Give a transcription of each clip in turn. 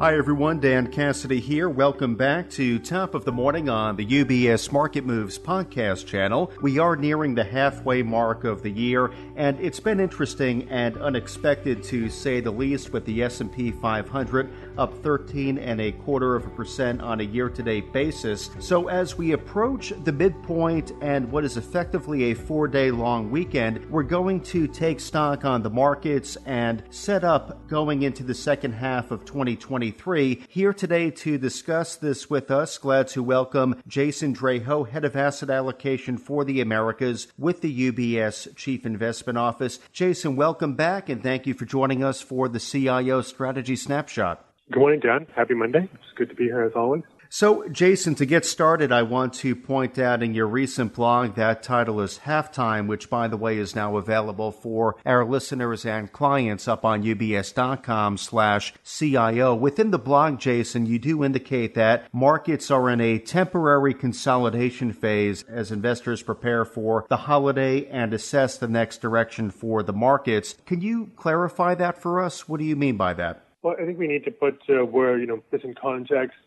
Hi, everyone. Dan Cassidy here. Welcome back to Top of the Morning on the UBS Market Moves podcast channel. We are nearing the halfway mark of the year, and it's been interesting and unexpected to say the least with the S&P 500 up 13 and a quarter of a percent on a year-to-date basis. So as we approach the midpoint and what is effectively a four-day long weekend, we're going to take stock on the markets and set up going into the second half of 2020 2023. Here today to discuss this with us, glad to welcome Jason Draho, Head of Asset Allocation for the Americas with the UBS Chief Investment Office. Jason, welcome back and thank you for joining us for the CIO Strategy Snapshot. Good morning, John. Happy Monday. It's good to be here as always. So, Jason, to get started, I want to point out in your recent blog that title is Halftime, which, by the way, is now available for our listeners and clients up on ubs.com slash CIO. Within the blog, Jason, you do indicate that markets are in a temporary consolidation phase as investors prepare for the holiday and assess the next direction for the markets. Can you clarify that for us? What do you mean by that? Well, I think we need to put uh, where, you know, this in context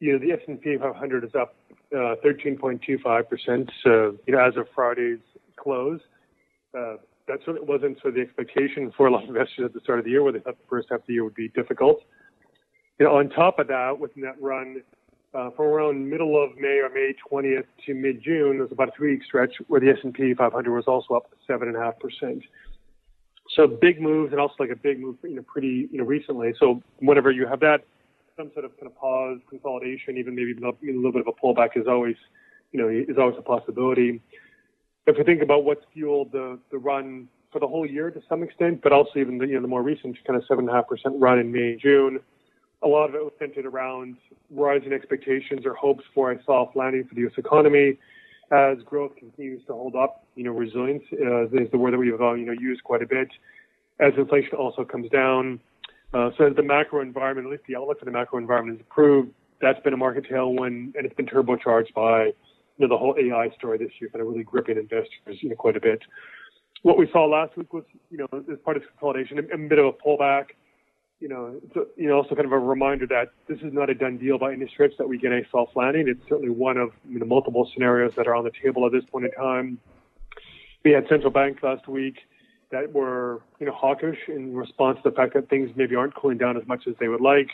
you know, the S&P 500 is up uh, 13.25 percent. you know, as of Friday's close, uh, that certainly wasn't sort of the expectation for a lot of investors at the start of the year, where they thought the first half of the year would be difficult. You know, on top of that, within that run, uh, from around middle of May or May 20th to mid-June, there's about a three-week stretch where the S&P 500 was also up seven and a half percent. So big moves, and also like a big move, you know, pretty, you know, recently. So whenever you have that some sort of kind of pause, consolidation, even maybe a little bit of a pullback is always, you know, is always a possibility. If we think about what's fueled the, the run for the whole year to some extent, but also even the, you know, the more recent kind of 7.5% run in May and June, a lot of it was centered around rising expectations or hopes for a soft landing for the U.S. economy as growth continues to hold up. You know, resilience uh, is the word that we've all, you know, used quite a bit. As inflation also comes down, uh, so as the macro environment, at least the outlook for the macro environment has improved, that's been a market tailwind, and it's been turbocharged by you know, the whole AI story this year, kind of really gripping investors you know, quite a bit. What we saw last week was, you know, as part of consolidation, a, a bit of a pullback. You know, it's you know, also kind of a reminder that this is not a done deal by any stretch that we get a soft landing. It's certainly one of you know, multiple scenarios that are on the table at this point in time. We had central banks last week that were, you know, hawkish in response to the fact that things maybe aren't cooling down as much as they would like.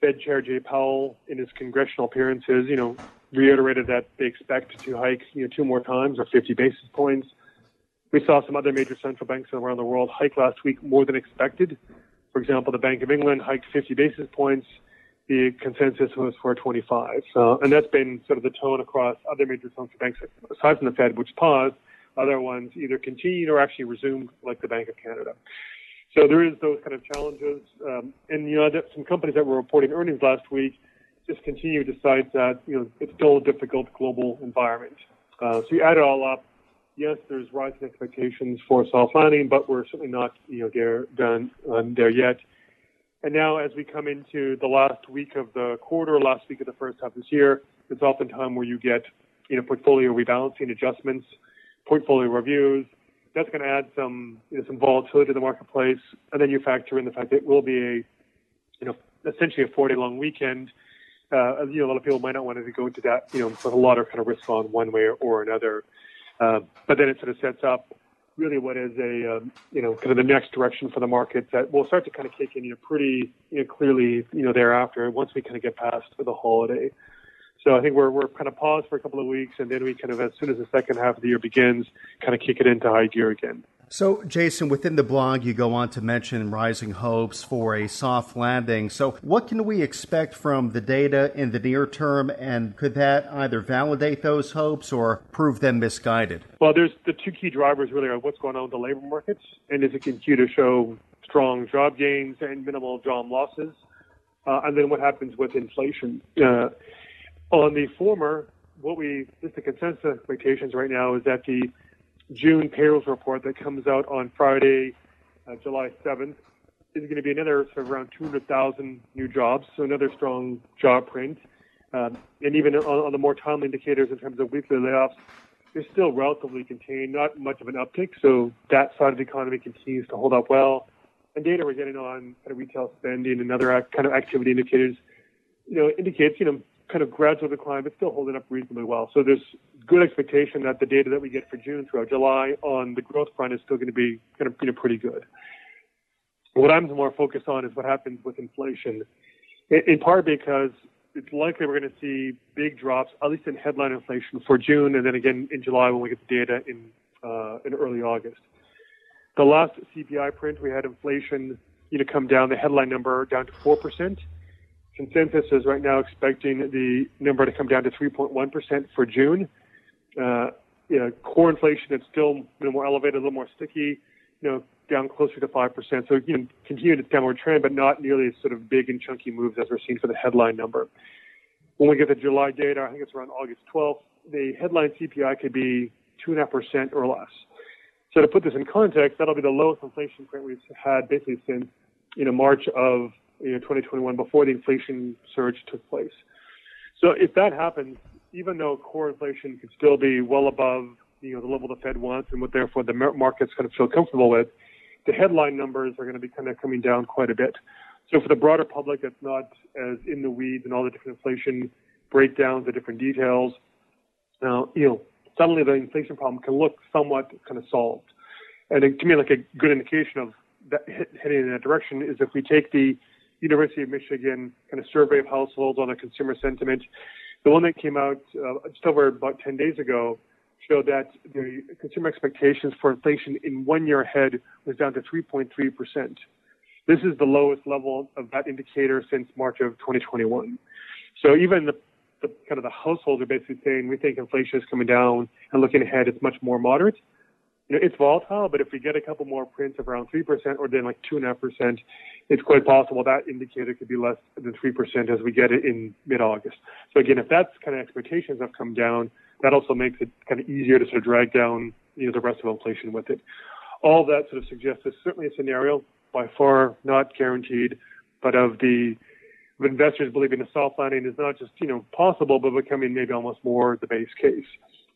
Fed Chair Jay Powell, in his congressional appearances, you know, reiterated that they expect to hike, you know, two more times or 50 basis points. We saw some other major central banks around the world hike last week more than expected. For example, the Bank of England hiked 50 basis points. The consensus was for 25. So, and that's been sort of the tone across other major central banks, aside from the Fed, which paused other ones either continued or actually resumed, like the Bank of Canada. So there is those kind of challenges. Um, and, you know, some companies that were reporting earnings last week just continue to cite that, you know, it's still a difficult global environment. Uh, so you add it all up. Yes, there's rising expectations for soft landing, but we're certainly not, you know, there, done um, there yet. And now, as we come into the last week of the quarter, last week of the first half of this year, it's often time where you get, you know, portfolio rebalancing adjustments portfolio reviews. That's going to add some you know, some volatility to the marketplace, and then you factor in the fact that it will be a you know essentially a four day long weekend. Uh, you know, a lot of people might not want to go into that, you know, with a lot of kind of risk on one way or another. Uh, but then it sort of sets up really what is a, um, you know, kind of the next direction for the market that will start to kind of kick in, you know, pretty, you know, clearly, you know, thereafter once we kind of get past the holiday. So I think we're we're kind of paused for a couple of weeks, and then we kind of, as soon as the second half of the year begins, kind of kick it into high gear again. So, Jason, within the blog, you go on to mention rising hopes for a soft landing. So, what can we expect from the data in the near term, and could that either validate those hopes or prove them misguided? Well, there's the two key drivers really are what's going on with the labor markets, and is it continue to show strong job gains and minimal job losses, uh, and then what happens with inflation. Uh, on the former, what we, just the consensus expectations right now is that the June payrolls report that comes out on Friday, uh, July 7th, is going to be another sort of around 200,000 new jobs, so another strong job print. Um, and even on, on, the more timely indicators in terms of weekly layoffs, they're still relatively contained, not much of an uptick. So that side of the economy continues to hold up well. and data we're getting on kind of retail spending and other kind of activity indicators, you know, indicates, you know, kind of gradual decline, but still holding up reasonably well. So there's good expectation that the data that we get for June throughout July on the growth front is still going to be kind of, you know, pretty good. What I'm more focused on is what happens with inflation, in, in part because it's likely we're going to see big drops, at least in headline inflation for June, and then again in July when we get the data in uh, in early August. The last CPI print, we had inflation, you know, come down, the headline number down to four percent. Consensus is right now expecting the number to come down to 3.1 percent for June. Uh, you know, core inflation is still you know, more elevated, a little more sticky. You know, down closer to 5%. So, you know, continued its downward trend, but not nearly as sort of big and chunky moves as we're seeing for the headline number. When we get the July data, I think it's around August 12th, the headline CPI could be 2.5% or less. So to put this in context, that'll be the lowest inflation print we've had basically since, you know, March of, you know, 2021 before the inflation surge took place. So if that happens, even though core inflation could still be well above, you know, the level the Fed wants and what therefore the markets kind of feel comfortable with, the headline numbers are going to be kind of coming down quite a bit. So for the broader public that's not as in the weeds and all the different inflation breakdowns, the different details, uh, you know, suddenly the inflation problem can look somewhat kind of solved. And to me, like a good indication of that heading in that direction is if we take the University of Michigan kind of survey of households on a consumer sentiment, the one that came out uh, just over about 10 days ago showed that the consumer expectations for inflation in one year ahead was down to 3.3%. This is the lowest level of that indicator since March of 2021. So even the, the kind of the households are basically saying we think inflation is coming down and looking ahead it's much more moderate. You know, it's volatile, but if we get a couple more prints of around 3% or then like 2.5%, it's quite possible that indicator could be less than 3% as we get it in mid-August. So again, if that's kind of expectations have come down, that also makes it kind of easier to sort of drag down you know the rest of inflation with it. All that sort of suggests is certainly a scenario, by far not guaranteed, but of the of investors believing a soft landing is not just you know possible, but becoming maybe almost more the base case.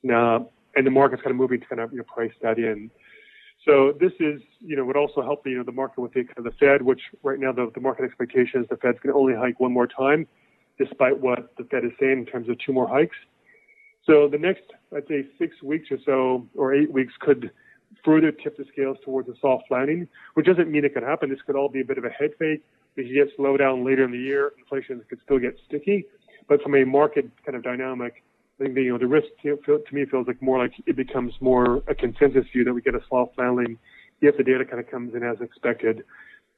Now, and the market's kind of moving to kind of you know, price that in. So this is, you know, would also help the, you know, the market with the, kind of the Fed, which right now the, the market expectation is the Fed's going to only hike one more time, despite what the Fed is saying in terms of two more hikes. So the next, I'd say, six weeks or so, or eight weeks could further tip the scales towards a soft landing, which doesn't mean it could happen. This could all be a bit of a head fake. We could get slowdown later in the year. Inflation could still get sticky. But from a market kind of dynamic, I think the, you know, the risk to, to me feels like more like it becomes more a consensus view that we get a soft landing if the data kind of comes in as expected.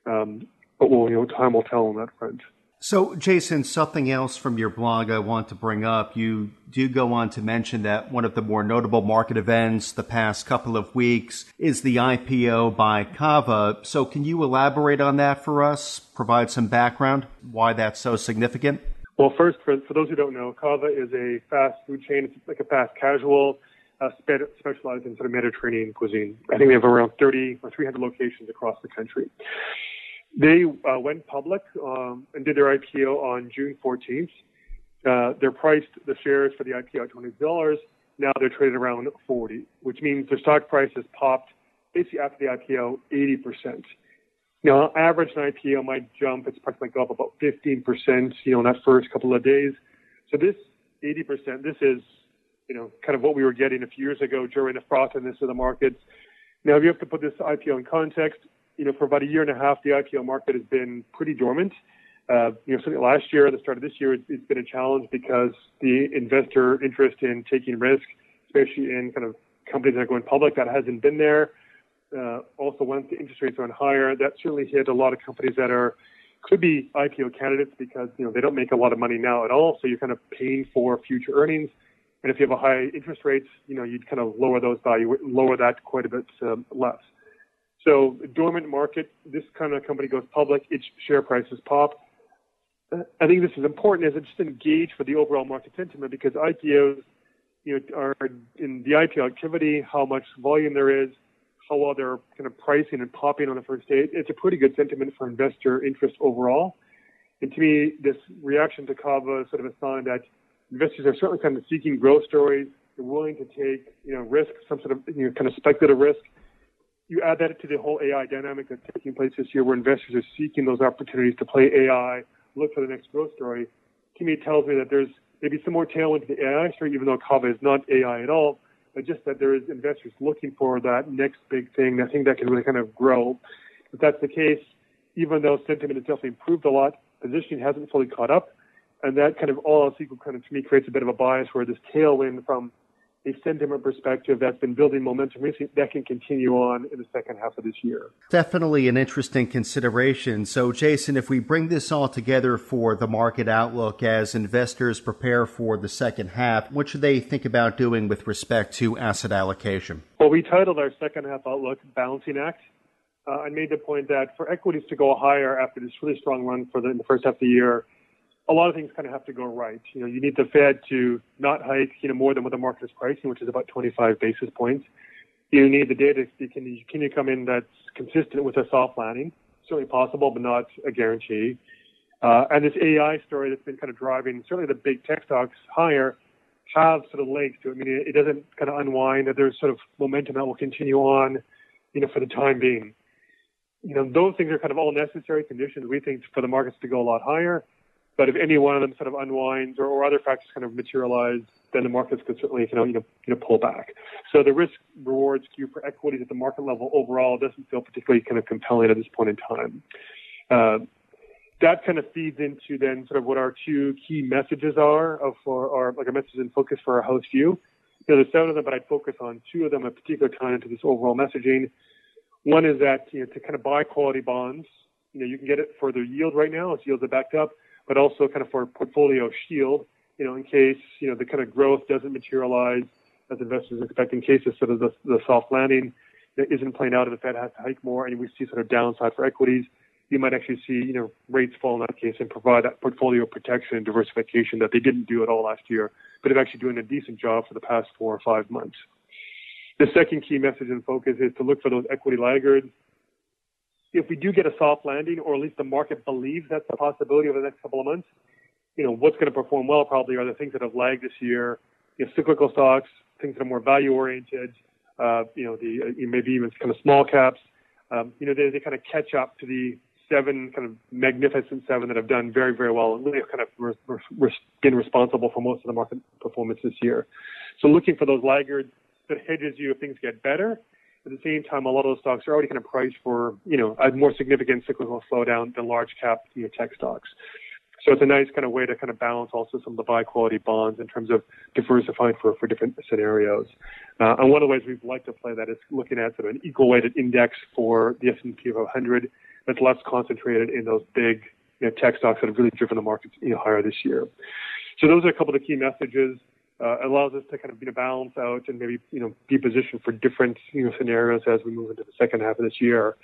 Um, but we'll, you know, time will tell on that front. So, Jason, something else from your blog I want to bring up. You do go on to mention that one of the more notable market events the past couple of weeks is the IPO by Cava. So, can you elaborate on that for us? Provide some background why that's so significant? Well, first, for, for those who don't know, Cava is a fast food chain. It's like a fast casual, uh, specialized in sort of Mediterranean cuisine. I think they have around 30 or 300 locations across the country. They uh, went public um, and did their IPO on June 14th. Uh, they're priced the shares for the IPO at twenty dollars. Now they're traded around 40, which means their stock price has popped basically after the IPO 80 percent. Now, average an IPO might jump; it's probably go up about 15 percent, you know, in that first couple of days. So this 80 percent, this is, you know, kind of what we were getting a few years ago during the frothiness of the markets. Now, if you have to put this IPO in context, you know, for about a year and a half, the IPO market has been pretty dormant. Uh, you know, certainly last year, at the start of this year, it's, it's been a challenge because the investor interest in taking risk, especially in kind of companies that are going public, that hasn't been there. Uh, also, once the interest rates went higher, that certainly hit a lot of companies that are could be IPO candidates because you know they don't make a lot of money now at all. So you're kind of paying for future earnings. And if you have a high interest rates, you know you'd kind of lower those value, lower that quite a bit um, less. So dormant market, this kind of company goes public, its share prices pop. I think this is important as it just engage for the overall market sentiment because IPOs, you know, are in the IPO activity, how much volume there is, how well they're kind of pricing and popping on the first day. It's a pretty good sentiment for investor interest overall. And to me, this reaction to Cava is sort of a sign that investors are certainly kind of seeking growth stories. They're willing to take, you know, risk, some sort of, you know, kind of speculative risk you add that to the whole AI dynamic that's taking place this year, where investors are seeking those opportunities to play AI, look for the next growth story. To me, it tells me that there's maybe some more tailwind to the AI story, even though Cava is not AI at all, but just that there is investors looking for that next big thing, that thing that can really kind of grow. If that's the case, even though sentiment has definitely improved a lot, positioning hasn't fully caught up, and that kind of all else equal kind of to me creates a bit of a bias where this tailwind from a sentiment perspective that's been building momentum recently that can continue on in the second half of this year. Definitely an interesting consideration. So, Jason, if we bring this all together for the market outlook as investors prepare for the second half, what should they think about doing with respect to asset allocation? Well, we titled our second half outlook Balancing Act. Uh, I made the point that for equities to go higher after this really strong run for the, in the first half of the year, a lot of things kind of have to go right. You know, you need the Fed to not hike, you know, more than what the market is pricing, which is about 25 basis points. You need the data. Can you, can you come in that's consistent with a soft landing? Certainly possible, but not a guarantee. Uh, and this AI story that's been kind of driving certainly the big tech stocks higher have sort of legs to it. I mean, it, it doesn't kind of unwind. That there's sort of momentum that will continue on, you know, for the time being. You know, those things are kind of all necessary conditions we think for the markets to go a lot higher. But if any one of them sort of unwinds or, or other factors kind of materialize, then the markets could certainly you know, you know, you know pull back. So the risk reward skew for equities at the market level overall doesn't feel particularly kind of compelling at this point in time. Uh, that kind of feeds into then sort of what our two key messages are of for our like a message in focus for our house view. You know, there's seven of them, but I'd focus on two of them at particular time into this overall messaging. One is that you know to kind of buy quality bonds. You know, you can get it for their yield right now. Its yields are backed up but also kind of for portfolio shield, you know, in case, you know, the kind of growth doesn't materialize as investors expect, in case of sort of the, the soft landing that isn't playing out and the Fed has to hike more and we see sort of downside for equities, you might actually see, you know, rates fall in that case and provide that portfolio protection and diversification that they didn't do at all last year, but have actually doing a decent job for the past four or five months. The second key message and focus is to look for those equity laggards if we do get a soft landing, or at least the market believes that's a possibility over the next couple of months, you know, what's going to perform well probably are the things that have lagged this year, you know, cyclical stocks, things that are more value oriented, uh, you know, the uh, maybe even kind of small caps. Um, you know, they, they kind of catch up to the seven kind of magnificent seven that have done very, very well and really have kind of re- re- been responsible for most of the market performance this year. So looking for those laggards that hedges you if things get better at the same time, a lot of those stocks are already kind of priced for, you know, a more significant cyclical slowdown than large cap, you know, tech stocks. So it's a nice kind of way to kind of balance also some of the buy quality bonds in terms of diversifying for, for different scenarios. Uh, and one of the ways we've liked to play that is looking at sort of an equal weighted index for the S&P 500 that's less concentrated in those big you know, tech stocks that have really driven the markets you know, higher this year. So those are a couple of the key messages uh, allows us to kind of you know, balance out and maybe you know be positioned for different you know scenarios as we move into the second half of this year.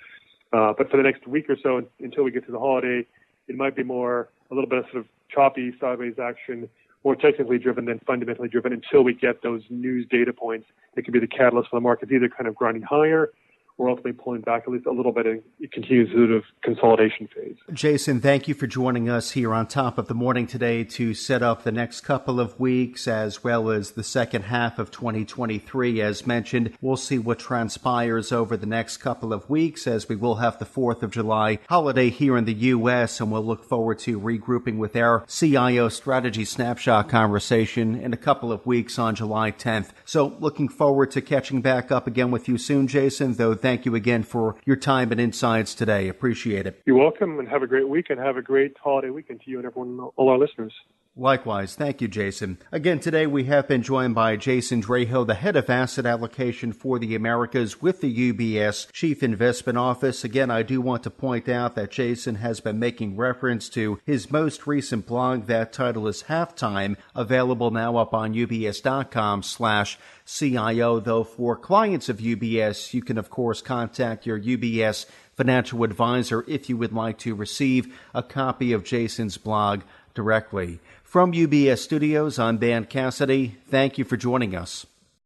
Uh, but for the next week or so until we get to the holiday, it might be more a little bit of sort of choppy sideways action, more technically driven than fundamentally driven until we get those news data points that could be the catalyst for the markets either kind of grinding higher we're ultimately pulling back at least a little bit and it continues sort of consolidation phase. Jason, thank you for joining us here on top of the morning today to set up the next couple of weeks as well as the second half of 2023. As mentioned, we'll see what transpires over the next couple of weeks as we will have the 4th of July holiday here in the U.S. and we'll look forward to regrouping with our CIO strategy snapshot conversation in a couple of weeks on July 10th. So looking forward to catching back up again with you soon, Jason, though thank you again for your time and insights today. Appreciate it. You're welcome, and have a great week, and have a great holiday weekend to you and everyone, all our listeners. Likewise. Thank you, Jason. Again, today we have been joined by Jason Draho, the head of asset allocation for the Americas with the UBS Chief Investment Office. Again, I do want to point out that Jason has been making reference to his most recent blog. That title is Halftime, available now up on ubs.com slash CIO. Though for clients of UBS, you can of course contact your UBS financial advisor if you would like to receive a copy of Jason's blog directly. From UBS Studios, I'm Dan Cassidy. Thank you for joining us.